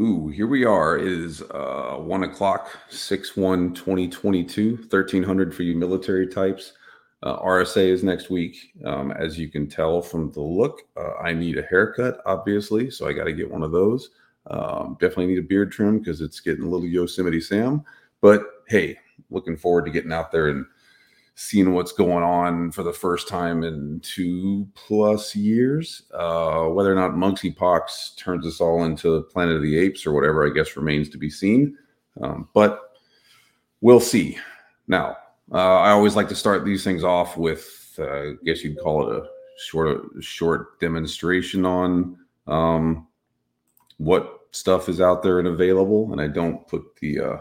Ooh, here we are. It is uh, 1 o'clock, 6 1 2022, 1300 for you military types. Uh, RSA is next week. Um, as you can tell from the look, uh, I need a haircut, obviously, so I got to get one of those. Um, definitely need a beard trim because it's getting a little Yosemite Sam. But hey, looking forward to getting out there and seeing what's going on for the first time in two plus years. Uh, whether or not monkeypox turns us all into Planet of the Apes or whatever, I guess remains to be seen. Um, but we'll see. Now, uh, I always like to start these things off with, uh, I guess you'd call it a short, short demonstration on um, what stuff is out there and available. And I don't put the uh,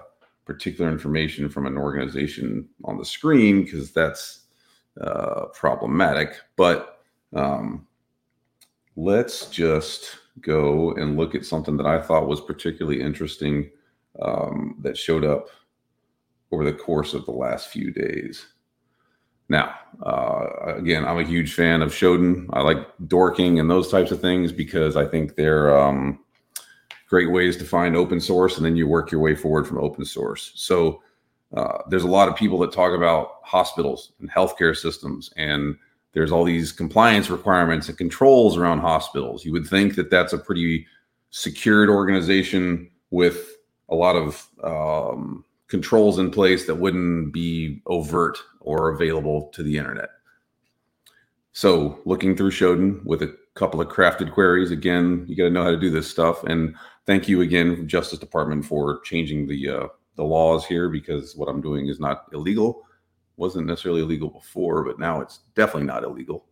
particular information from an organization on the screen because that's uh, problematic. But um, let's just go and look at something that I thought was particularly interesting um, that showed up over the course of the last few days. Now, uh, again, I'm a huge fan of Shodan. I like dorking and those types of things because I think they're um, great ways to find open source, and then you work your way forward from open source. So uh, there's a lot of people that talk about hospitals and healthcare systems, and there's all these compliance requirements and controls around hospitals. You would think that that's a pretty secured organization with a lot of um, controls in place that wouldn't be overt or available to the internet. So, looking through Shodan with a couple of crafted queries, again, you got to know how to do this stuff. And thank you again, Justice Department, for changing the uh, the laws here because what I'm doing is not illegal. wasn't necessarily illegal before, but now it's definitely not illegal.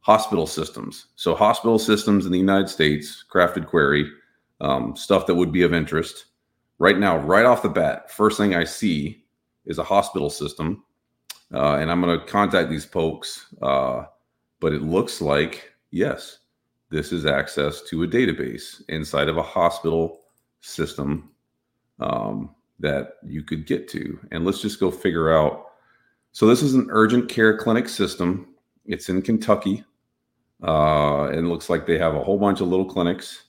Hospital systems. So hospital systems in the United States, crafted query, um, stuff that would be of interest. Right now, right off the bat, first thing I see is a hospital system, uh, and I'm going to contact these folks. Uh, but it looks like yes, this is access to a database inside of a hospital system um, that you could get to. And let's just go figure out. So, this is an urgent care clinic system. It's in Kentucky. Uh, and looks like they have a whole bunch of little clinics.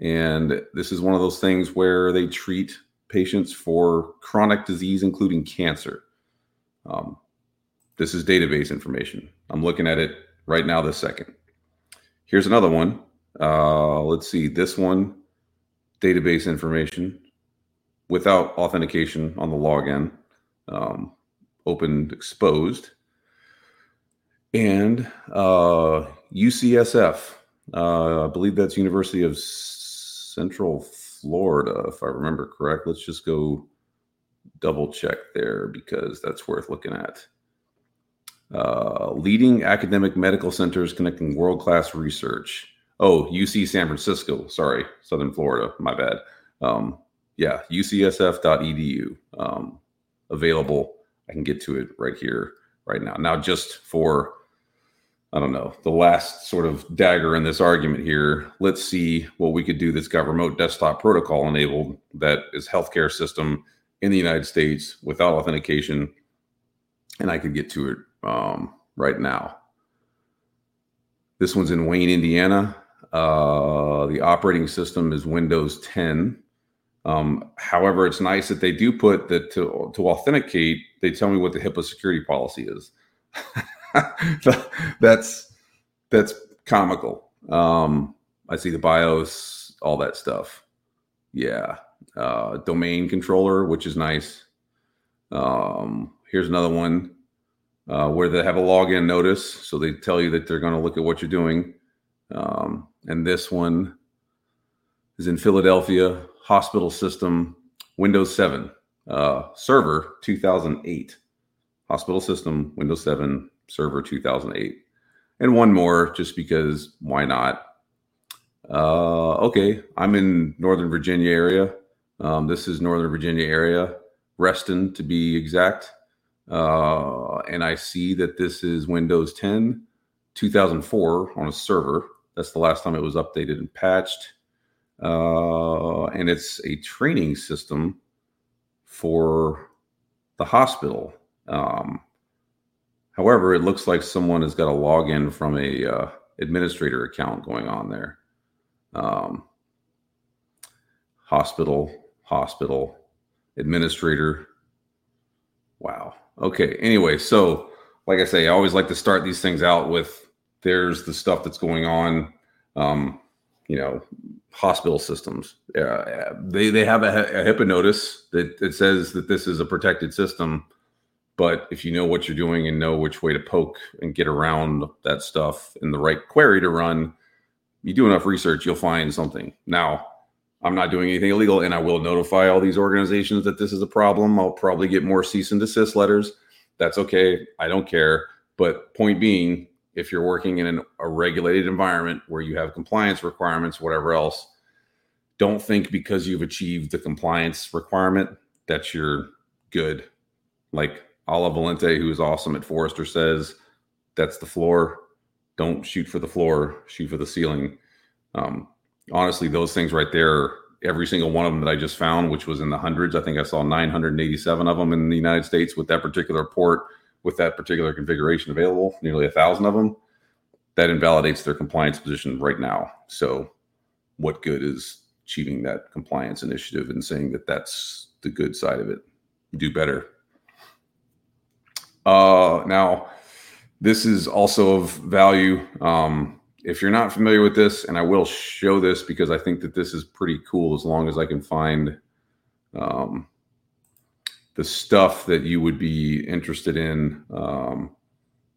And this is one of those things where they treat patients for chronic disease, including cancer. Um, this is database information. I'm looking at it right now, this second. Here's another one. Uh, let's see. This one, database information without authentication on the login, um, open exposed. And uh, UCSF, uh, I believe that's University of Central Florida, if I remember correct. Let's just go double check there because that's worth looking at. Uh, leading academic medical centers connecting world class research. Oh, UC San Francisco. Sorry, Southern Florida. My bad. Um, yeah, ucsf.edu. Um, available. I can get to it right here, right now. Now, just for, I don't know, the last sort of dagger in this argument here, let's see what we could do that's got remote desktop protocol enabled that is healthcare system in the United States without authentication. And I could get to it um, right now. This one's in Wayne, Indiana. Uh, the operating system is Windows 10. Um, however, it's nice that they do put that to, to authenticate, they tell me what the HIPAA security policy is. that's that's comical. Um, I see the BIOS, all that stuff. Yeah. Uh, domain controller, which is nice. Um, here's another one uh, where they have a login notice. So they tell you that they're going to look at what you're doing. Um, and this one is in Philadelphia, hospital system, Windows 7, uh, server 2008. Hospital system, Windows 7, server 2008. And one more, just because why not? Uh, okay, I'm in Northern Virginia area. Um, this is Northern Virginia area, Reston to be exact. Uh, and I see that this is Windows 10 2004 on a server. That's the last time it was updated and patched. Uh, and it's a training system for the hospital. Um, however, it looks like someone has got a login from a uh, administrator account going on there. Um, hospital, hospital, administrator. Wow. Okay. Anyway, so like I say, I always like to start these things out with there's the stuff that's going on. Um, you know, hospital systems. Uh, they they have a, a HIPAA notice that, that says that this is a protected system. But if you know what you're doing and know which way to poke and get around that stuff and the right query to run, you do enough research, you'll find something. Now, I'm not doing anything illegal, and I will notify all these organizations that this is a problem. I'll probably get more cease and desist letters. That's okay. I don't care. But point being, if you're working in an, a regulated environment where you have compliance requirements, whatever else, don't think because you've achieved the compliance requirement that you're good. Like Ala Valente, who is awesome at Forrester, says, that's the floor. Don't shoot for the floor, shoot for the ceiling. Um, honestly, those things right there, every single one of them that I just found, which was in the hundreds, I think I saw 987 of them in the United States with that particular port with that particular configuration available, nearly a thousand of them, that invalidates their compliance position right now. So, what good is achieving that compliance initiative and saying that that's the good side of it? Do better. Uh, now, this is also of value. Um, if you're not familiar with this, and I will show this because I think that this is pretty cool as long as I can find um, the stuff that you would be interested in. Um,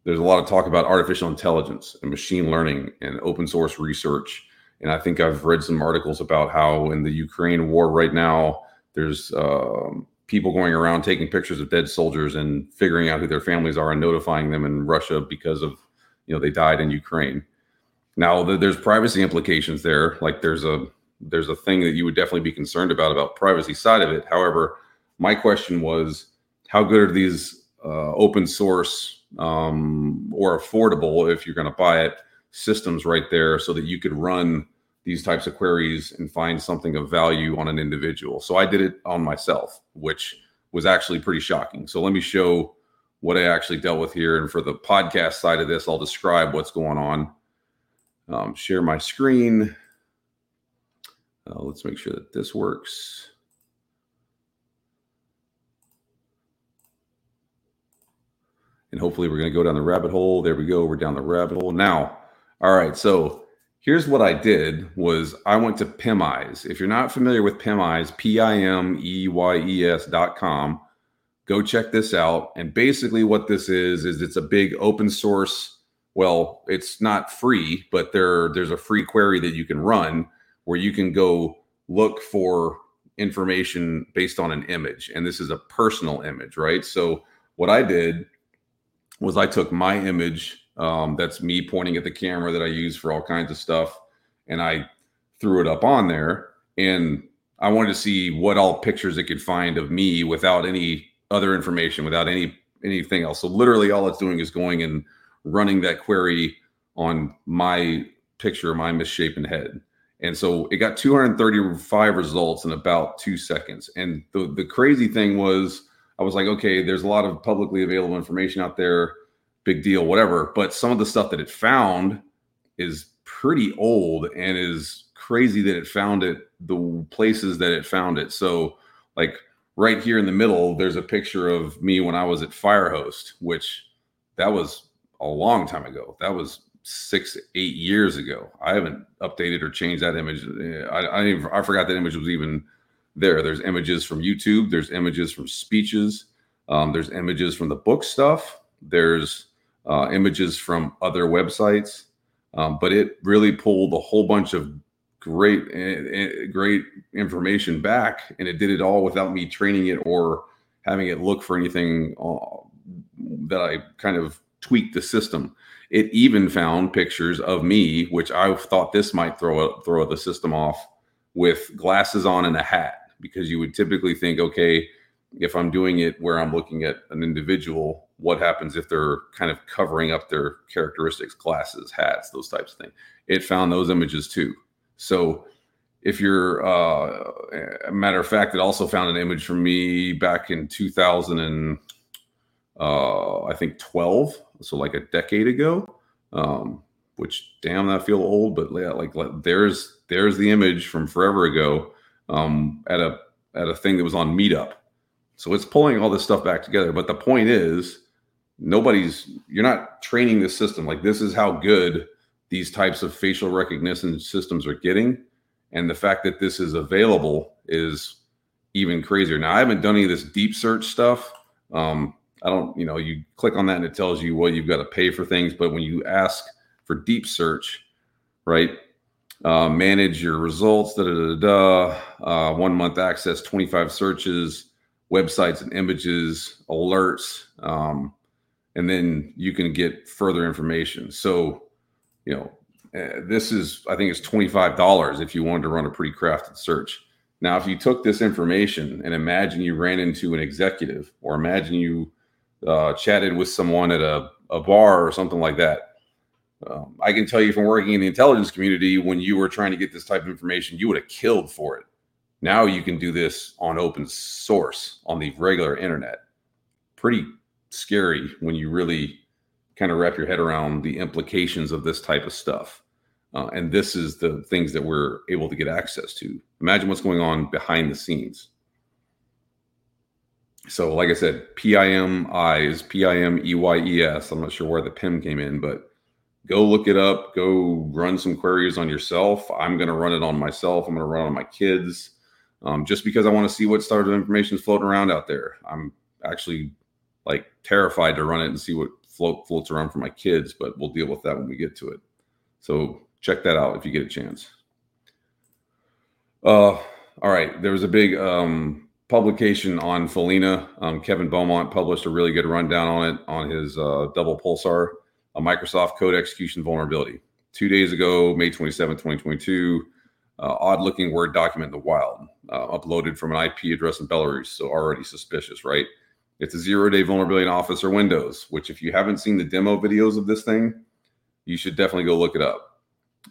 there's a lot of talk about artificial intelligence and machine learning and open source research. And I think I've read some articles about how in the Ukraine war right now, there's um, people going around taking pictures of dead soldiers and figuring out who their families are and notifying them in Russia because of, you know, they died in Ukraine. Now, there's privacy implications there. Like there's a there's a thing that you would definitely be concerned about about privacy side of it. However, my question was how good are these uh, open source um, or affordable if you're going to buy it systems right there so that you could run these types of queries and find something of value on an individual so i did it on myself which was actually pretty shocking so let me show what i actually dealt with here and for the podcast side of this i'll describe what's going on um, share my screen uh, let's make sure that this works and hopefully we're going to go down the rabbit hole. There we go. We're down the rabbit hole now. All right. So here's what I did was I went to PimEyes. If you're not familiar with PimEyes, P-I-M-E-Y-E-S dot com, go check this out. And basically what this is, is it's a big open source. Well, it's not free, but there, there's a free query that you can run where you can go look for information based on an image. And this is a personal image, right? So what I did was I took my image, um, that's me pointing at the camera that I use for all kinds of stuff, and I threw it up on there. And I wanted to see what all pictures it could find of me without any other information, without any anything else. So literally, all it's doing is going and running that query on my picture, my misshapen head. And so it got 235 results in about two seconds. And the, the crazy thing was I was like, okay, there's a lot of publicly available information out there, big deal, whatever. But some of the stuff that it found is pretty old and is crazy that it found it the places that it found it. So, like right here in the middle, there's a picture of me when I was at Firehost, which that was a long time ago. That was six, eight years ago. I haven't updated or changed that image. I I, even, I forgot that image was even there. There's images from YouTube, there's images from speeches, um, there's images from the book stuff, there's uh, images from other websites. Um, but it really pulled a whole bunch of great, uh, great information back, and it did it all without me training it or having it look for anything uh, that I kind of tweaked the system. It even found pictures of me, which I thought this might throw throw the system off with glasses on and a hat because you would typically think, okay, if I'm doing it where I'm looking at an individual, what happens if they're kind of covering up their characteristics, glasses, hats, those types of things? It found those images too. So if you're, uh, a matter of fact, it also found an image from me back in 2000 and uh, I think 12, so like a decade ago. Um, which damn, that feel old, but yeah, like, like there's there's the image from forever ago um, at a at a thing that was on Meetup. So it's pulling all this stuff back together. But the point is, nobody's you're not training the system. Like this is how good these types of facial recognition systems are getting, and the fact that this is available is even crazier. Now I haven't done any of this deep search stuff. Um, I don't, you know, you click on that and it tells you well you've got to pay for things, but when you ask for deep search, right? Uh, manage your results, da da da da. Uh, one month access, 25 searches, websites and images, alerts, um, and then you can get further information. So, you know, uh, this is, I think it's $25 if you wanted to run a pretty crafted search. Now, if you took this information and imagine you ran into an executive or imagine you uh, chatted with someone at a, a bar or something like that, um, I can tell you from working in the intelligence community, when you were trying to get this type of information, you would have killed for it. Now you can do this on open source on the regular internet. Pretty scary when you really kind of wrap your head around the implications of this type of stuff. Uh, and this is the things that we're able to get access to. Imagine what's going on behind the scenes. So, like I said, P I M I's, PIM EYES. I'm not sure where the PIM came in, but go look it up. Go run some queries on yourself. I'm going to run it on myself. I'm going to run it on my kids um, just because I want to see what sort of information is floating around out there. I'm actually like terrified to run it and see what float floats around for my kids, but we'll deal with that when we get to it. So check that out if you get a chance. Uh, all right. There was a big um, publication on Follina. Um, Kevin Beaumont published a really good rundown on it on his uh, DoublePulsar, a Microsoft code execution vulnerability. Two days ago, May 27, 2022, uh, odd looking Word document in the wild, uh, uploaded from an IP address in Belarus. So already suspicious, right? It's a zero day vulnerability in Office or Windows, which, if you haven't seen the demo videos of this thing, you should definitely go look it up.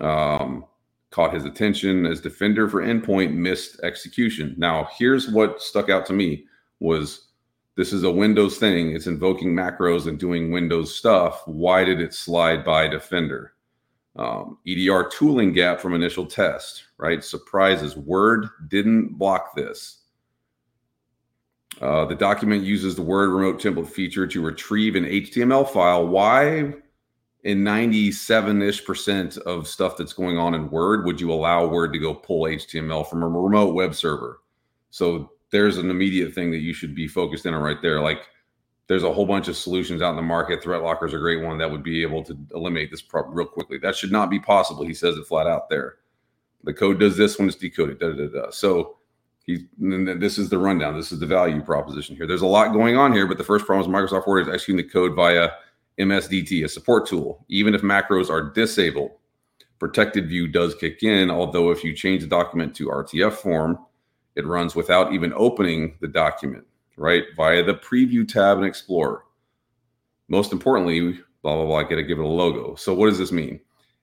Um, caught his attention as Defender for Endpoint missed execution. Now, here's what stuck out to me was this is a Windows thing. It's invoking macros and doing Windows stuff. Why did it slide by Defender? Um, EDR tooling gap from initial test, right? Surprises. Word didn't block this. Uh, the document uses the Word remote template feature to retrieve an HTML file. Why, in 97 ish percent of stuff that's going on in Word, would you allow Word to go pull HTML from a remote web server? So there's an immediate thing that you should be focused in on right there. Like, there's a whole bunch of solutions out in the market. ThreatLocker is a great one that would be able to eliminate this problem real quickly. That should not be possible. He says it flat out there. The code does this when it's decoded. Da, da, da. So he, this is the rundown. This is the value proposition here. There's a lot going on here, but the first problem is Microsoft Word is executing the code via MSDT, a support tool. Even if macros are disabled, protected view does kick in. Although if you change the document to RTF form, it runs without even opening the document, right? Via the preview tab in Explorer. Most importantly, blah, blah, blah, I got to give it a logo. So what does this mean?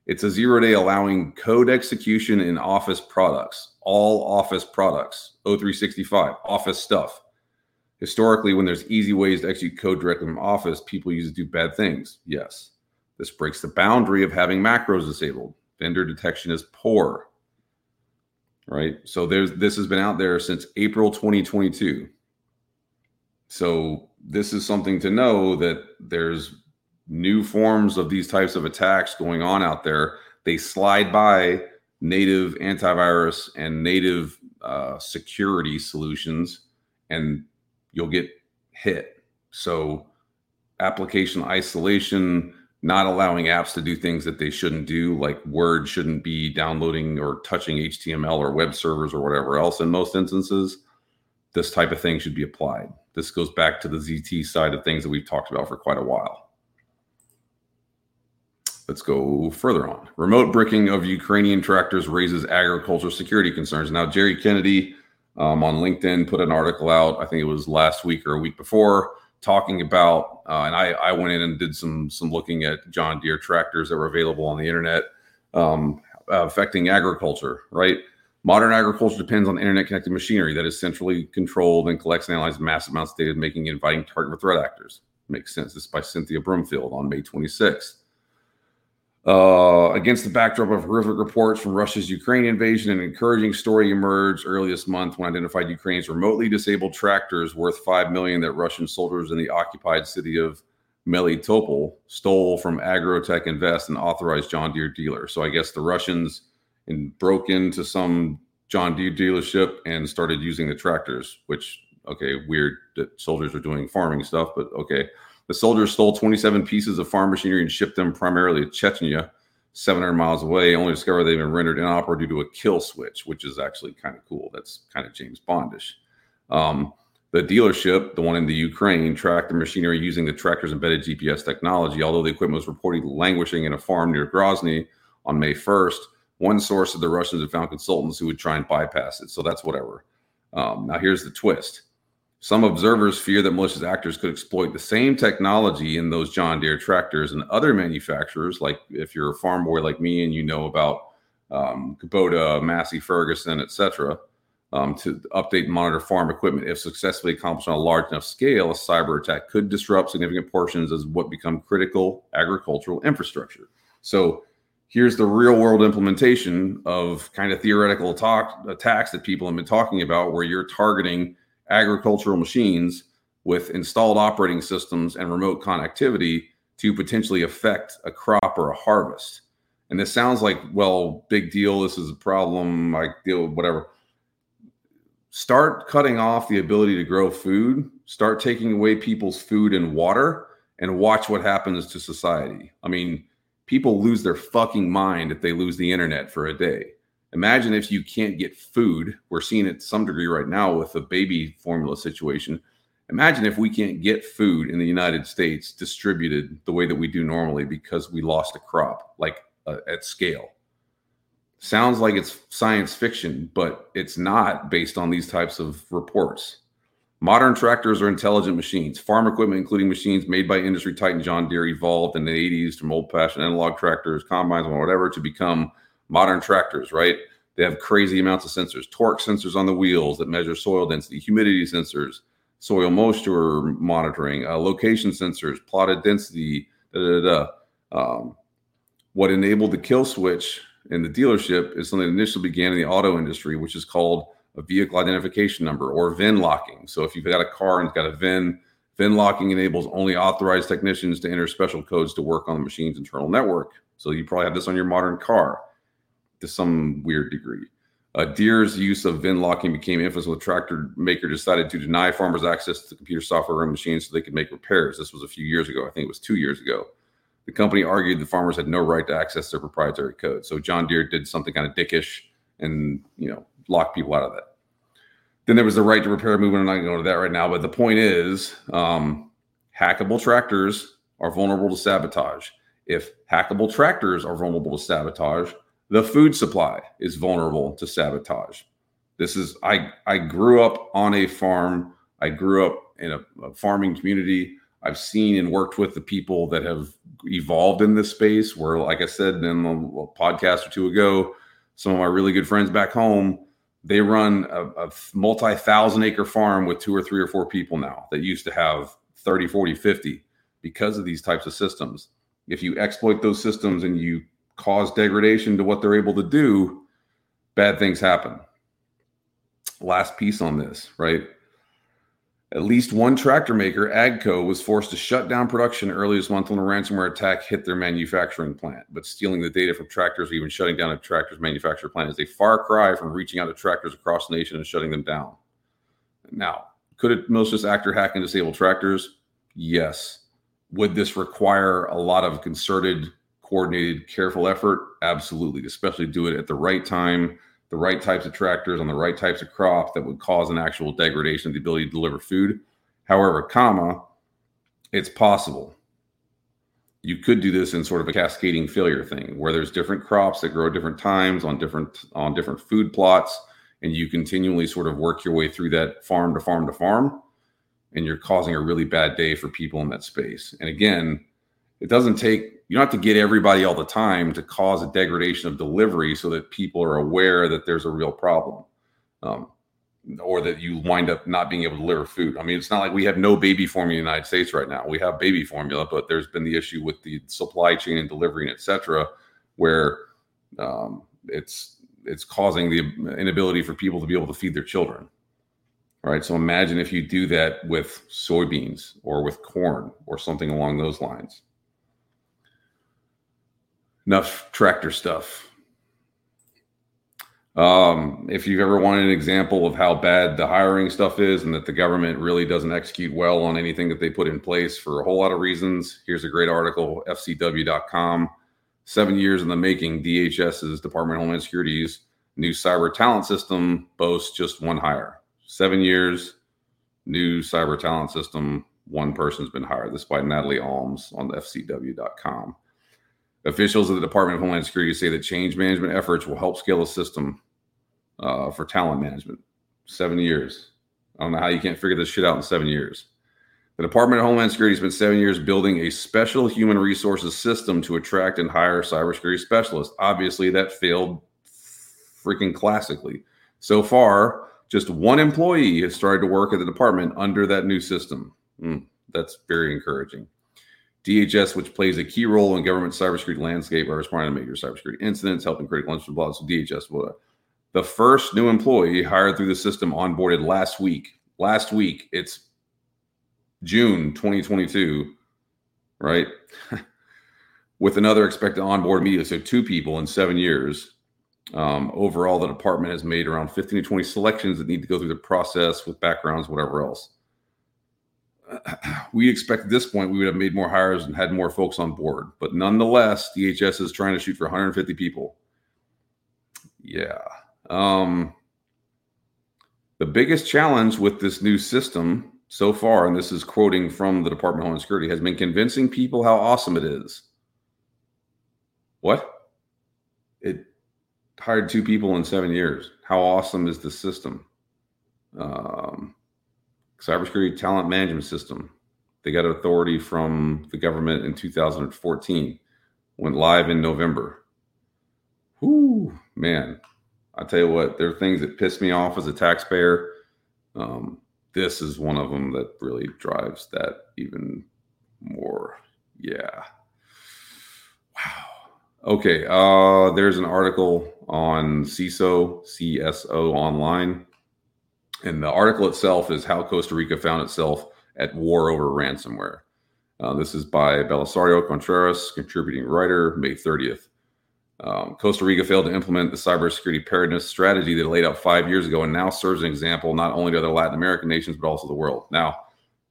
It's a zero day allowing code execution in Office products, all Office products, O365, Office stuff. Historically, when there's easy ways to execute code directly from Office, people use it to do bad things. Yes. This breaks the boundary of having macros disabled. Vendor detection is poor. Right. So there's this has been out there since April 2022. So this is something to know that there's new forms of these types of attacks going on out there. They slide by native antivirus and native uh, security solutions, and you'll get hit. So, application isolation, not allowing apps to do things that they shouldn't do, like Word shouldn't be downloading or touching HTML or web servers or whatever else in most instances. This type of thing should be applied. This goes back to the ZT side of things that we've talked about for quite a while. Let's go further on. Remote bricking of Ukrainian tractors raises agricultural security concerns. Now, Jerry Kennedy um, on LinkedIn put an article out, I think it was last week or a week before, talking about, uh, and I, I went in and did some some looking at John Deere tractors that were available on the internet um, affecting agriculture, right? Modern agriculture depends on internet connected machinery that is centrally controlled and collects and analyzes massive amounts of data, making it inviting target for threat actors. Makes sense. This is by Cynthia Brumfield on May 26th. Uh, against the backdrop of horrific reports from Russia's Ukraine invasion, an encouraging story emerged early this month when identified Ukraine's remotely disabled tractors worth five million that Russian soldiers in the occupied city of Melitopol stole from Agrotech Invest, an authorized John Deere dealer. So I guess the Russians in, broke into some John Deere dealership and started using the tractors, which okay, weird that soldiers are doing farming stuff, but okay. The soldiers stole 27 pieces of farm machinery and shipped them primarily to Chechnya, 700 miles away, only discovered they've been rendered inoperable due to a kill switch, which is actually kind of cool. That's kind of James Bondish. Um, the dealership, the one in the Ukraine, tracked the machinery using the tractor's embedded GPS technology. Although the equipment was reportedly languishing in a farm near Grozny on May 1st, one source said the Russians had found consultants who would try and bypass it. So that's whatever. Um, now, here's the twist some observers fear that malicious actors could exploit the same technology in those John Deere tractors and other manufacturers. Like if you're a farm boy like me and you know about um, Kubota, Massey Ferguson, etc., um, to update and monitor farm equipment. If successfully accomplished on a large enough scale, a cyber attack could disrupt significant portions of what become critical agricultural infrastructure. So here's the real world implementation of kind of theoretical talk, attacks that people have been talking about, where you're targeting agricultural machines with installed operating systems and remote connectivity to potentially affect a crop or a harvest. And this sounds like, well, big deal. This is a problem. I deal with whatever. Start cutting off the ability to grow food, start taking away people's food and water, and watch what happens to society. I mean, people lose their fucking mind if they lose the internet for a day. Imagine if you can't get food. We're seeing it to some degree right now with the baby formula situation. Imagine if we can't get food in the United States distributed the way that we do normally because we lost a crop, like uh, at scale. Sounds like it's science fiction, but it's not based on these types of reports. Modern tractors are intelligent machines. Farm equipment, including machines made by industry titan John Deere, evolved in the 80s from old fashioned analog tractors, combines, and whatever to become modern tractors, right? They have crazy amounts of sensors, torque sensors on the wheels that measure soil density, humidity sensors, soil moisture monitoring, uh, location sensors, plotted density. Da, da, da. Um, what enabled the kill switch in the dealership is something that initially began in the auto industry, which is called a vehicle identification number or VIN locking. So if you've got a car and it's got a VIN, VIN locking enables only authorized technicians to enter special codes to work on the machine's internal network. So you probably have this on your modern car to some weird degree. Uh, Deere's use of VIN locking became infamous when the tractor maker decided to deny farmers access to the computer software and machines so they could make repairs. This was a few years ago. I think it was two years ago. The company argued the farmers had no right to access their proprietary code. So John Deere did something kind of dickish and you know lock people out of that. Then there was the right to repair movement. I'm not going to go to that right now, but the point is, um, hackable tractors are vulnerable to sabotage. If hackable tractors are vulnerable to sabotage, the food supply is vulnerable to sabotage. This is I I grew up on a farm. I grew up in a, a farming community. I've seen and worked with the people that have evolved in this space. Where, like I said in a podcast or two ago, some of my really good friends back home, they run a, a multi-thousand acre farm with two or three or four people now that used to have 30, 40, 50 because of these types of systems. If you exploit those systems and you cause degradation to what they're able to do, bad things happen. Last piece on this, right? At least one tractor maker, AGCO, was forced to shut down production early this month when a ransomware attack hit their manufacturing plant. But stealing the data from tractors or even shutting down a tractor's manufacturer plant is a far cry from reaching out to tractors across the nation and shutting them down. Now, could a malicious actor hack and disable tractors? Yes. Would this require a lot of concerted coordinated, careful effort? Absolutely, especially do it at the right time, the right types of tractors on the right types of crops that would cause an actual degradation of the ability to deliver food. However, comma, it's possible. You could do this in sort of a cascading failure thing where there's different crops that grow at different times on different on different food plots and you continually sort of work your way through that farm to farm to farm and you're causing a really bad day for people in that space. And again, it doesn't take you don't have to get everybody all the time to cause a degradation of delivery so that people are aware that there's a real problem um, or that you wind up not being able to deliver food i mean it's not like we have no baby formula in the united states right now we have baby formula but there's been the issue with the supply chain and delivery and cetera, where um, it's it's causing the inability for people to be able to feed their children. Right. So imagine if you do that with soybeans or with corn or something along those lines. Enough tractor stuff. Um, if you've ever wanted an example of how bad the hiring stuff is and that the government really doesn't execute well on anything that they put in place for a whole lot of reasons, here's a great article, fcw.com. Seven years in the making, DHS's Department of Homeland Security's new cyber talent system boasts just one hire. Seven years, new cyber talent system, one person's been hired. This by Natalie Alms on FCW.com. Officials of the Department of Homeland Security say that change management efforts will help scale the system uh, for talent management. Seven years. I don't know how you can't figure this shit out in seven years. The Department of Homeland Security spent seven years building a special human resources system to attract and hire cybersecurity specialists. Obviously, that failed freaking classically. So far, just one employee has started to work at the department under that new system. Mm, that's very encouraging. DHS, which plays a key role in government cybersecurity landscape, are responding to major cybersecurity incidents, helping critical incidents. So DHS, well, the first new employee hired through the system onboarded last week. Last week, it's June 2022, right? With another expected onboard immediately. So two people in seven years. Um, overall, the department has made around 15 to 20 selections that need to go through the process with backgrounds, whatever else we expect at this point we would have made more hires and had more folks on board. But nonetheless, DHS is trying to shoot for 150 people. Yeah. Um, the biggest challenge with this new system so far, and this is quoting from the Department of Homeland Security, has been convincing people how awesome it is. What? It hired two people in seven years. How awesome is the system? Um, cybersecurity talent management system. They got authority from the government in 2014, went live in November. Whoo, man. I tell you what, there are things that piss me off as a taxpayer. Um, this is one of them that really drives that even more. Yeah. Wow. Okay. Uh, there's an article on CISO, CSO online. And the article itself is how Costa Rica found itself at war over ransomware. Uh, this is by Belisario Contreras, contributing writer, May 30th. Um, Costa Rica failed to implement the cybersecurity preparedness strategy that laid out five years ago and now serves an example not only to other Latin American nations, but also the world. Now,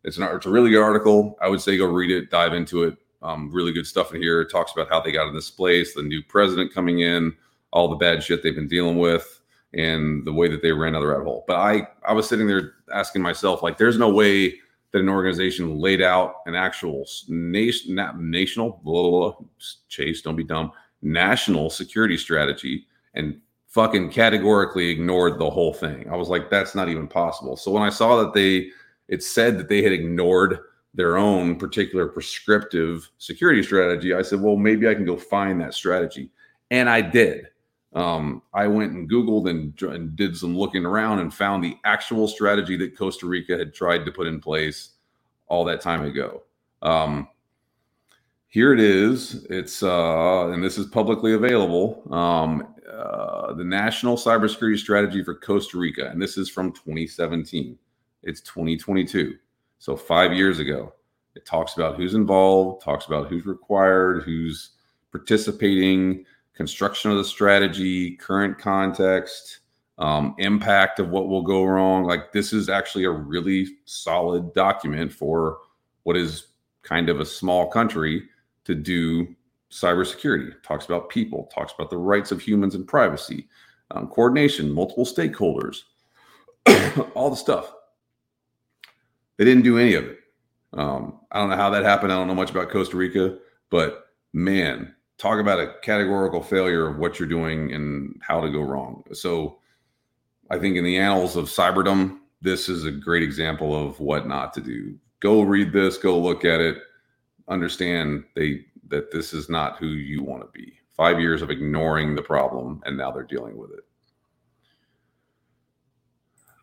it's, an, it's a really good article. I would say go read it, dive into it. Um, really good stuff in here. It talks about how they got in this place, the new president coming in, all the bad shit they've been dealing with and the way that they ran out the rabbit hole. But I, I was sitting there asking myself, like, there's no way that an organization laid out an actual nation, national, blah, blah, blah, chase, don't be dumb, national security strategy and fucking categorically ignored the whole thing. I was like, that's not even possible. So when I saw that they, it said that they had ignored their own particular prescriptive security strategy, I said, well, maybe I can go find that strategy. And I did. Um, I went and Googled and, and, did some looking around and found the actual strategy that Costa Rica had tried to put in place all that time ago. Um, here it is. It's uh, and this is publicly available. Um, uh, the National Cybersecurity Strategy for Costa Rica, and this is from 2017. It's 2022, so five years ago. It talks about who's involved, talks about who's required, who's participating construction of the strategy, current context, um, impact of what will go wrong. Like this is actually a really solid document for what is kind of a small country to do cybersecurity. Talks about people, talks about the rights of humans and privacy, um, coordination, multiple stakeholders, all the stuff. They didn't do any of it. Um, I don't know how that happened. I don't know much about Costa Rica, but man, talk about a categorical failure of what you're doing and how to go wrong. So I think in the annals of cyberdom, this is a great example of what not to do. Go read this, go look at it, understand they that this is not who you want to be. Five years of ignoring the problem, and now they're dealing with it.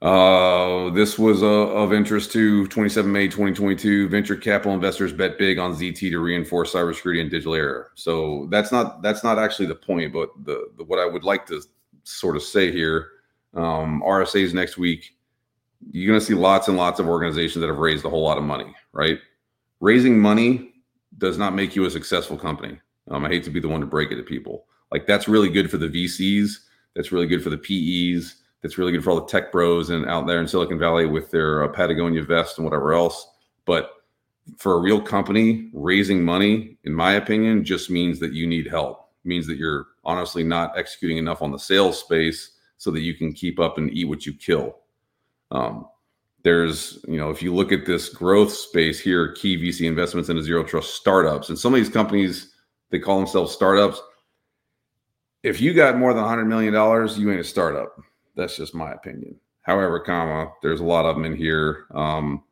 Uh, this was uh, of interest to 27 May 2022. Venture capital investors bet big on ZT to reinforce cybersecurity and digital error. So that's not that's not actually the point, but the, the what I would like to sort of say here, um, RSA's next week. You're going to see lots and lots of organizations that have raised a whole lot of money, right? Raising money does not make you a successful company. Um, I hate to be the one to break it to people. Like that's really good for the VCs. That's really good for the PEs that's really good for all the tech bros and out there in Silicon Valley with their uh, Patagonia vest and whatever else. But for a real company, raising money, in my opinion, just means that you need help. It means that you're honestly not executing enough on the sales space so that you can keep up and eat what you kill. Um, there's, you know, if you look at this growth space here, key VC investments into zero trust startups, and some of these companies they call themselves startups. If you got more than 100 million dollars, you ain't a startup that's just my opinion. However, comma, there's a lot of them in here. Um,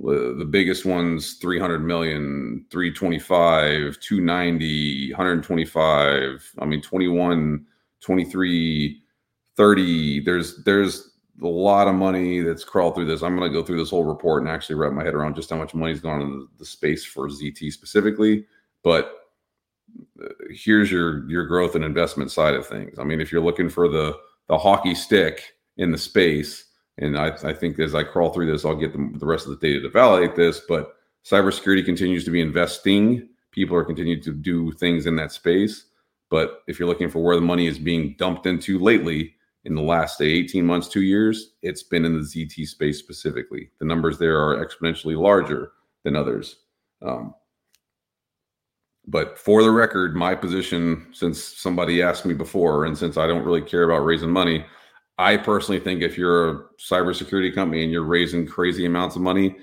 the biggest ones 300 million 325 290 125 i mean 21 23 30 there's there's a lot of money that's crawled through this i'm going to go through this whole report and actually wrap my head around just how much money's gone into the space for zt specifically but uh, here's your your growth and investment side of things i mean if you're looking for the the hockey stick in the space. And I, I think as I crawl through this, I'll get the, the rest of the data to validate this. But cybersecurity continues to be investing. People are continuing to do things in that space. But if you're looking for where the money is being dumped into lately, in the last say 18 months, two years, it's been in the ZT space specifically. The numbers there are exponentially larger than others. Um, but for the record, my position, since somebody asked me before, and since I don't really care about raising money, I personally think if you're a cybersecurity company and you're raising crazy amounts of money,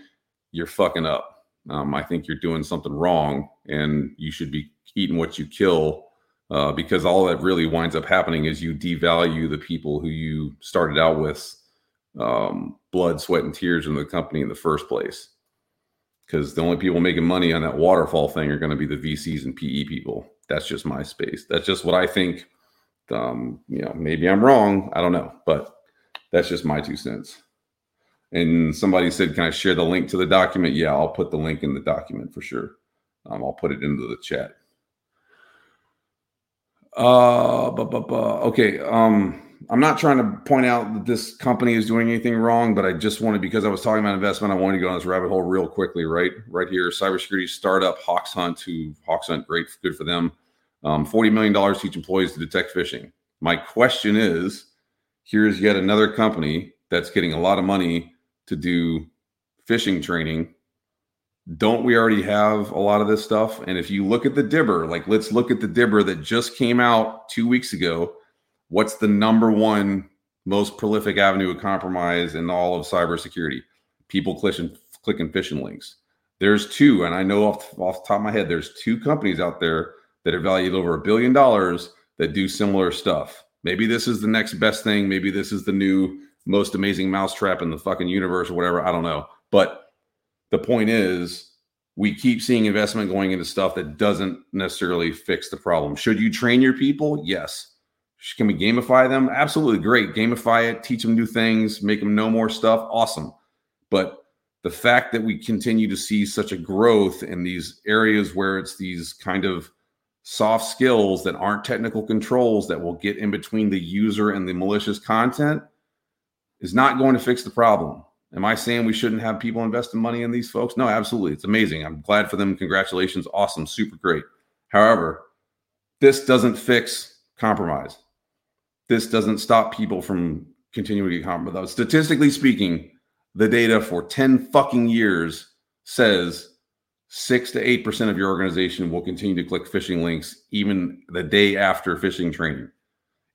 you're fucking up. Um, I think you're doing something wrong, and you should be eating what you kill. Uh, because all that really winds up happening is you devalue the people who you started out with um, blood, sweat, and tears in the company in the first place because the only people making money on that waterfall thing are going to be the VCs and PE people. That's just my space. That's just what I think. Um, you know, maybe I'm wrong. I don't know, but that's just my two cents. And somebody said, "Can I share the link to the document?" Yeah, I'll put the link in the document for sure. Um, I'll put it into the chat. Uh, bu- bu- bu- okay. Um, I'm not trying to point out that this company is doing anything wrong, but I just wanted because I was talking about investment, I wanted to go on this rabbit hole real quickly. Right, right here, cybersecurity startup Hoxhunt. Who Hoxhunt, great, good for them. Um, Forty million dollars to each employees to detect phishing. My question is, here's yet another company that's getting a lot of money to do phishing training. Don't we already have a lot of this stuff? And if you look at the DBIR, like let's look at the DBIR that just came out two weeks ago what's the number one most prolific avenue of compromise in all of cybersecurity? People clicking clicking phishing links. There's two, and I know off, off the top of my head, there's two companies out there that are valued over a billion dollars that do similar stuff. Maybe this is the next best thing. Maybe this is the new most amazing mousetrap in the fucking universe or whatever. I don't know. But the point is, we keep seeing investment going into stuff that doesn't necessarily fix the problem. Should you train your people? Yes. Can we gamify them? Absolutely great. Gamify it, teach them new things, make them know more stuff. Awesome. But the fact that we continue to see such a growth in these areas where it's these kind of soft skills that aren't technical controls that will get in between the user and the malicious content is not going to fix the problem. Am I saying we shouldn't have people investing money in these folks? No, absolutely. It's amazing. I'm glad for them. Congratulations. Awesome. Super great. However, this doesn't fix compromise this doesn't stop people from continuing to get compromised. Statistically speaking, the data for 10 fucking years says six to eight percent of your organization will continue to click phishing links even the day after phishing training.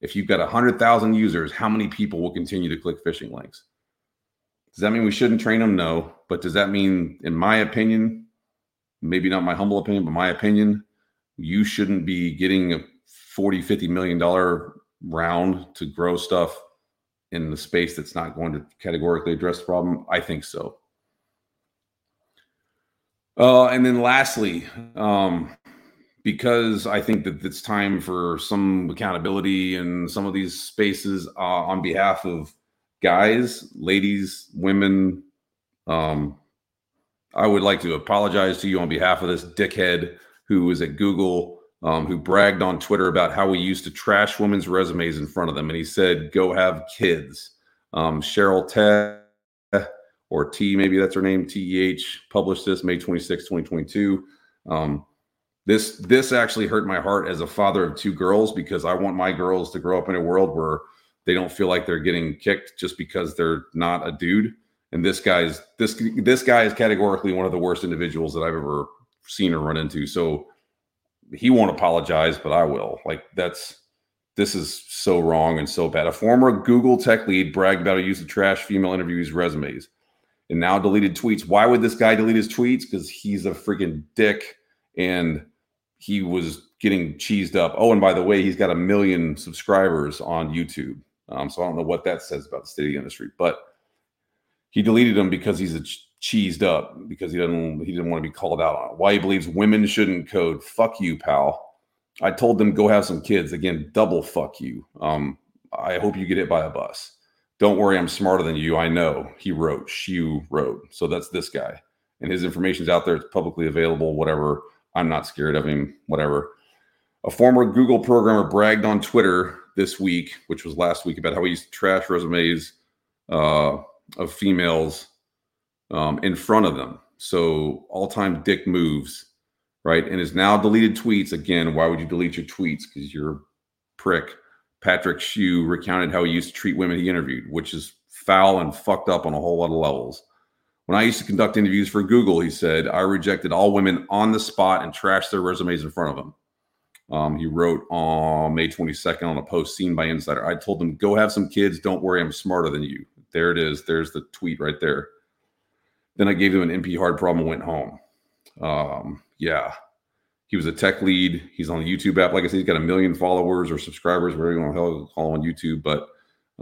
If you've got 100,000 users, how many people will continue to click phishing links? Does that mean we shouldn't train them? No. But does that mean, in my opinion, maybe not my humble opinion, but my opinion, you shouldn't be getting a 40, 50 million dollar round to grow stuff in the space that's not going to categorically address the problem? I think so. Uh, and then lastly, um, because I think that it's time for some accountability in some of these spaces uh, on behalf of guys, ladies, women, um, I would like to apologize to you on behalf of this dickhead who was at Google, um, who bragged on Twitter about how we used to trash women's resumes in front of them. And he said, go have kids. Um, Cheryl Teh or T, maybe that's her name, TEH, published this May 26, 2022. Um, this this actually hurt my heart as a father of two girls because I want my girls to grow up in a world where they don't feel like they're getting kicked just because they're not a dude. And this guy's this this guy is categorically one of the worst individuals that I've ever seen or run into. So he won't apologize, but I will. Like that's this is so wrong and so bad. A former Google tech lead bragged about a use of trash female interviewees' resumes and now deleted tweets. Why would this guy delete his tweets? Because he's a freaking dick and he was getting cheesed up. Oh, and by the way, he's got a million subscribers on YouTube. Um, so I don't know what that says about the state of the industry, but he deleted them because he's a cheesed up because he doesn't he didn't want to be called out on it. Why he believes women shouldn't code. Fuck you, pal. I told them go have some kids. Again, double fuck you. Um, I hope you get hit by a bus. Don't worry, I'm smarter than you. I know. He wrote. She wrote. So that's this guy, and his information's out there. It's publicly available. Whatever. I'm not scared of him. Whatever. A former Google programmer bragged on Twitter this week, which was last week, about how he used to trash resumes uh, of females um, in front of them. So all time dick moves, right? And his now deleted tweets. Again, why would you delete your tweets? Because you're a prick. Patrick Shyu recounted how he used to treat women he interviewed, which is foul and fucked up on a whole lot of levels. When I used to conduct interviews for Google, he said, I rejected all women on the spot and trashed their resumes in front of them. Um, he wrote on May 22nd on a post seen by Insider. I told them, go have some kids. Don't worry, I'm smarter than you. There it is. There's the tweet right there. Then I gave him an NP hard problem and went home. Um, yeah. He was a tech lead. He's on the YouTube app. Like I said, he's got a million followers or subscribers, whatever you want to call on YouTube. But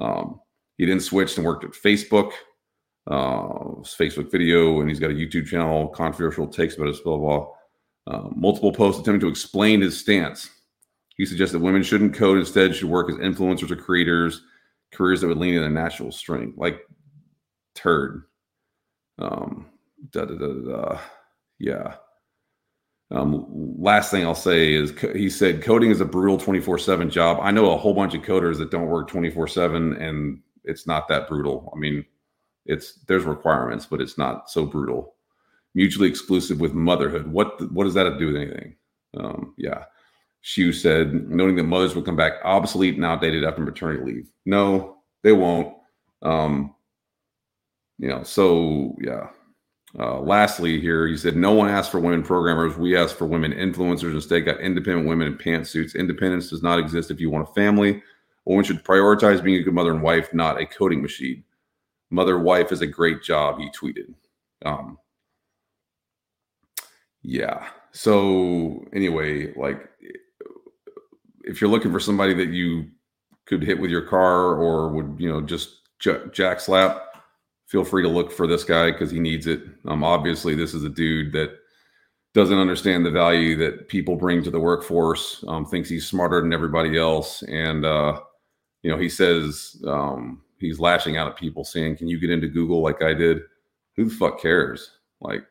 um, he then switched and worked at Facebook, uh, Facebook video, and he's got a YouTube channel, controversial takes about his blah. Uh, multiple posts attempting to explain his stance. He suggests that women shouldn't code, instead, should work as influencers or creators, careers that would lean in their natural strength. Like, turd. Um, da da da da. Yeah. Um, last thing I'll say is he said coding is a brutal 24 7 job. I know a whole bunch of coders that don't work 24 7, and it's not that brutal. I mean, it's there's requirements, but it's not so brutal mutually exclusive with motherhood. What what does that have to do with anything? Um, yeah. Shyu said, noting that mothers will come back obsolete and outdated after maternity leave. No, they won't. Um, you know, so yeah. Uh, lastly, here he said, no one asked for women programmers. We asked for women influencers. Instead, got independent women in pantsuits. Independence does not exist if you want a family. A woman should prioritize being a good mother and wife, not a coding machine. Mother wife is a great job, he tweeted. Um, yeah. So anyway, like if you're looking for somebody that you could hit with your car or would, you know, just jack slap, feel free to look for this guy because he needs it. Um, obviously, this is a dude that doesn't understand the value that people bring to the workforce. Um, thinks he's smarter than everybody else, and uh, you know, he says um, he's lashing out at people, saying, "Can you get into Google like I did?" Who the fuck cares? Like,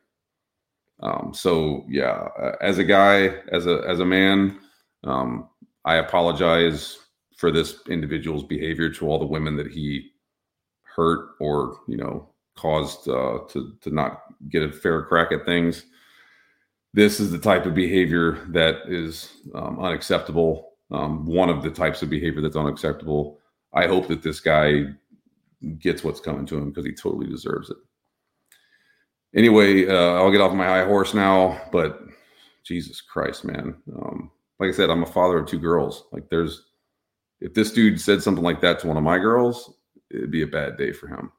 um, so yeah, uh, as a guy, as a as a man, um, I apologize for this individual's behavior to all the women that he hurt or you know caused uh, to to not get a fair crack at things. This is the type of behavior that is um, unacceptable. Um, one of the types of behavior that's unacceptable. I hope that this guy gets what's coming to him because he totally deserves it anyway, uh, I'll get off my high horse now. But Jesus Christ, man! Um, like I said, I'm a father of two girls. Like, there's if this dude said something like that to one of my girls, it'd be a bad day for him.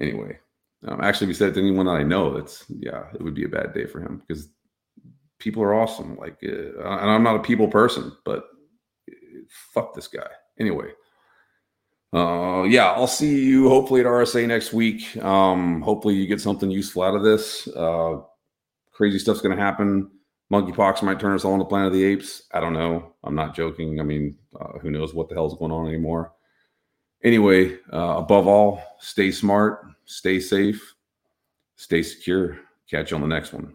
Anyway, um, actually, if he said it to anyone that I know, it's yeah, it would be a bad day for him because people are awesome. Like, uh, and I'm not a people person, but uh, fuck this guy. Anyway, uh, yeah, I'll see you hopefully at RSA next week. Um, hopefully you get something useful out of this. Uh, crazy stuff's to happen. Monkeypox might turn us all into Planet of the Apes. I don't know. I'm not joking. I mean, uh, who knows what the hell's going on anymore. Anyway, uh, above all, stay smart, stay safe, stay secure. Catch you on the next one.